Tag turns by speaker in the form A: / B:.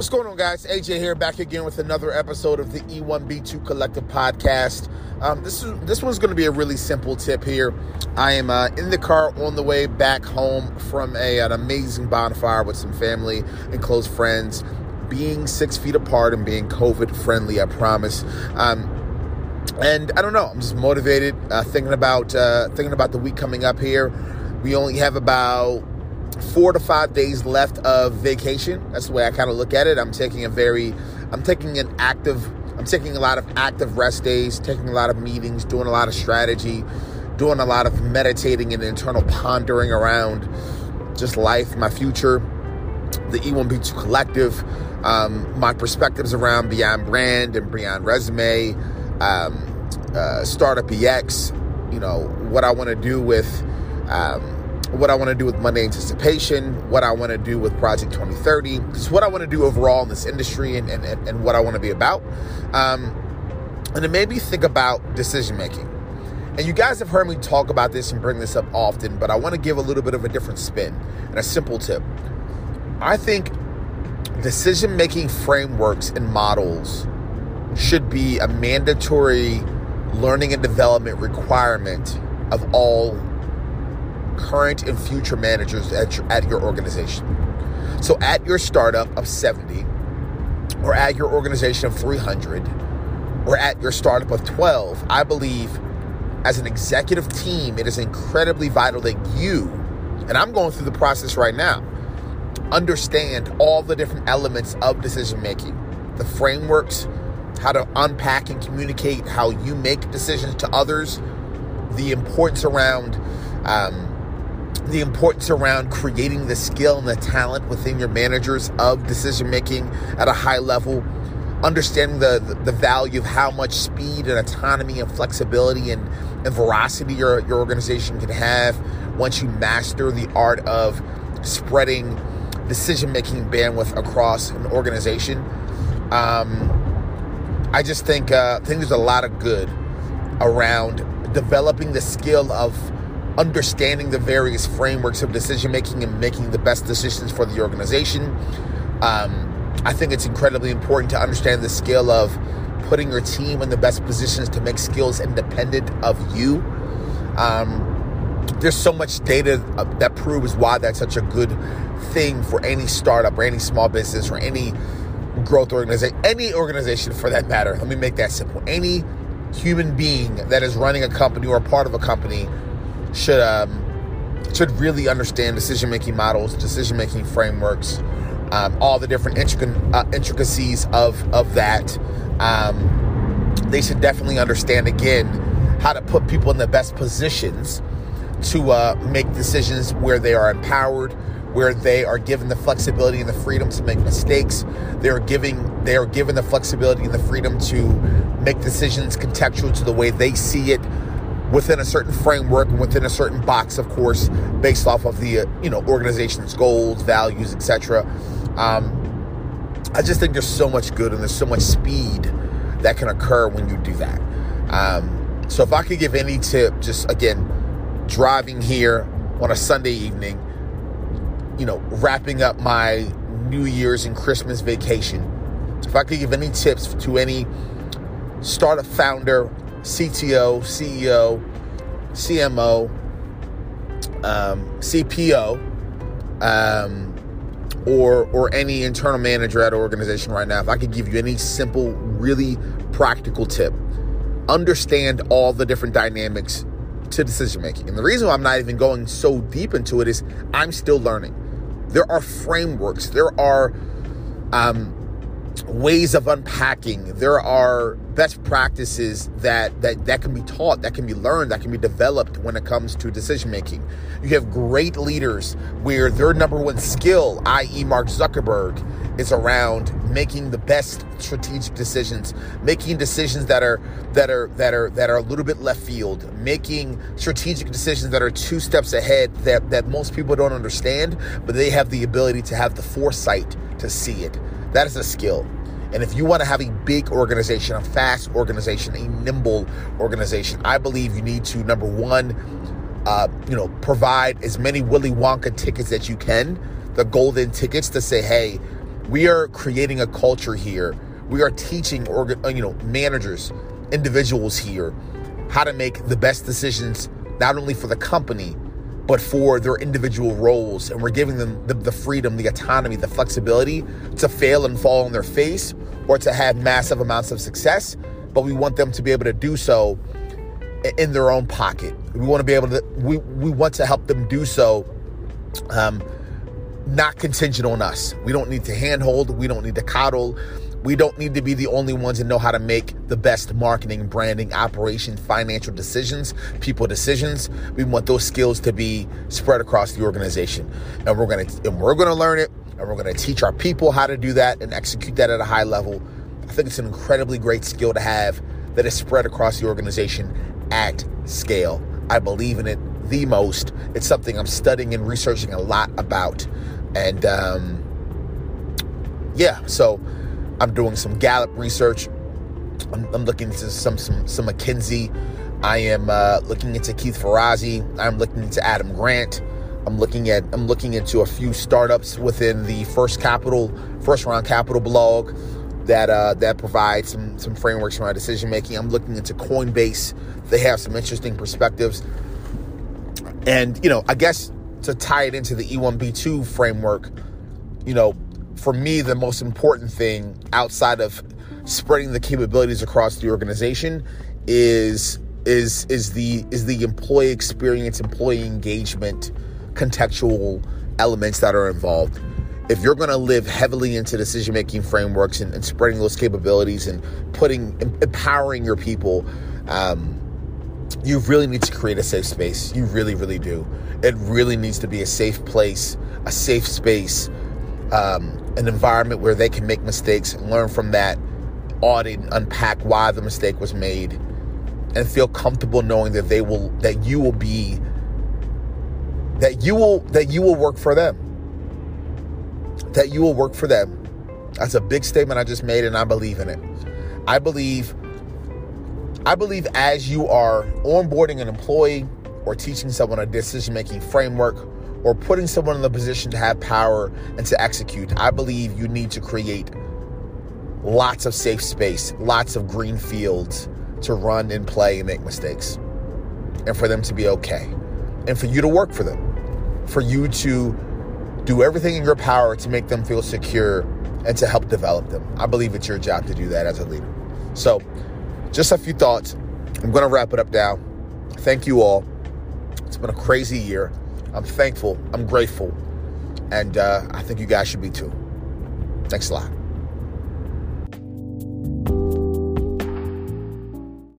A: What's going on, guys? AJ here, back again with another episode of the E1B2 Collective Podcast. Um, this is this one's going to be a really simple tip here. I am uh, in the car on the way back home from a, an amazing bonfire with some family and close friends. Being six feet apart and being COVID friendly, I promise. Um, and I don't know. I'm just motivated, uh, thinking about uh, thinking about the week coming up here. We only have about four to five days left of vacation. That's the way I kind of look at it. I'm taking a very, I'm taking an active, I'm taking a lot of active rest days, taking a lot of meetings, doing a lot of strategy, doing a lot of meditating and internal pondering around just life, my future, the E1B2 collective, um, my perspectives around Beyond Brand and Beyond Resume, um, uh, Startup EX, you know, what I want to do with. Um, what I want to do with Monday Anticipation, what I want to do with Project 2030, just what I want to do overall in this industry and, and, and what I want to be about. Um, and it made me think about decision making. And you guys have heard me talk about this and bring this up often, but I want to give a little bit of a different spin and a simple tip. I think decision making frameworks and models should be a mandatory learning and development requirement of all current and future managers at your, at your organization. So at your startup of 70, or at your organization of 300, or at your startup of 12, I believe as an executive team, it is incredibly vital that you, and I'm going through the process right now, understand all the different elements of decision making, the frameworks, how to unpack and communicate how you make decisions to others, the importance around um, the importance around creating the skill and the talent within your managers of decision making at a high level, understanding the, the value of how much speed and autonomy and flexibility and, and veracity your, your organization can have once you master the art of spreading decision making bandwidth across an organization. Um, I just think uh, think there's a lot of good around developing the skill of understanding the various frameworks of decision making and making the best decisions for the organization. Um, I think it's incredibly important to understand the skill of putting your team in the best positions to make skills independent of you. Um, there's so much data uh, that proves why that's such a good thing for any startup or any small business or any growth organization, any organization for that matter. Let me make that simple. Any human being that is running a company or part of a company should um, should really understand decision making models, decision making frameworks, um, all the different intric- uh, intricacies of of that. Um, they should definitely understand again how to put people in the best positions to uh, make decisions where they are empowered, where they are given the flexibility and the freedom to make mistakes. They are giving they are given the flexibility and the freedom to make decisions contextual to the way they see it within a certain framework within a certain box, of course, based off of the uh, you know organization's goals, values, etc. Um, I just think there's so much good and there's so much speed that can occur when you do that. Um, so if I could give any tip, just again, driving here on a Sunday evening, you know, wrapping up my New Year's and Christmas vacation. If I could give any tips to any startup founder CTO, CEO, CMO, um, CPO, um, or or any internal manager at an organization right now, if I could give you any simple, really practical tip, understand all the different dynamics to decision making. And the reason why I'm not even going so deep into it is I'm still learning. There are frameworks. There are um, ways of unpacking. There are best practices that, that that can be taught, that can be learned, that can be developed when it comes to decision making. You have great leaders where their number one skill, i.e., Mark Zuckerberg, is around making the best strategic decisions, making decisions that are that are that are that are a little bit left field, making strategic decisions that are two steps ahead that that most people don't understand, but they have the ability to have the foresight to see it. That is a skill. And if you want to have a big organization, a fast organization, a nimble organization, I believe you need to number one, uh, you know, provide as many Willy Wonka tickets that you can, the golden tickets to say, hey, We are creating a culture here. We are teaching organ, uh, you know, managers, individuals here how to make the best decisions not only for the company but for their individual roles. And we're giving them the, the, freedom, the autonomy, the flexibility to fail and fall on their face or to have massive amounts of success. But we want them to be able to do so in their own pocket. We want to be able to, we, we want to help them do so. Um, not contingent on us. We don't need to handhold. We don't need to coddle. We don't need to be the only ones that know how to make the best marketing, branding, operation, financial decisions, people decisions. We want those skills to be spread across the organization. And we're to and we're to learn it and we're to teach our people how to do that and execute that at a high level. I think it's an incredibly great skill to have that is spread across the organization at scale. I believe in it the most. It's something I'm studying and researching a lot about. And um, yeah, so I'm doing some Gallup research. I'm, I'm looking into some some some McKinsey. I am uh, looking into Keith Ferrazzi. I'm looking into Adam Grant. I'm looking at I'm looking into a few startups within the First Capital First Round Capital blog that uh, that provide some some frameworks around decision making. I'm looking into Coinbase. They have some interesting perspectives, and you know, I guess to tie it into the E1B2 framework, you know, for me, the most important thing outside of spreading the capabilities across the organization is is is the is the employee experience, employee engagement, contextual elements that are involved. If you're going to live heavily into decision making frameworks and, and, spreading those capabilities and putting empowering your people, um, you really need to create a safe space. You really, really do. It really needs to be a safe place, a safe space um, an environment where they can make mistakes, learn from that, audit unpack why the mistake was made, and feel comfortable knowing that they will that you will be that you will that you will work for them. That you will work for them. That's a big statement I just made and I believe in it. I believe I believe as you are onboarding an employee or teaching someone a decision making framework or putting someone in the position to have power and to execute, I believe you need to create lots of safe space, lots of green fields to run and play and make mistakes, and for them to be okay, and for you to work for them, for you to do everything in your power to make them feel secure and to help develop them. I believe it's your job to do that as a leader. So, just a few thoughts. I'm going to wrap it up now. Thank you all. It's been a crazy year. I'm thankful. I'm grateful. And uh, I think you guys should be too. Thanks a lot.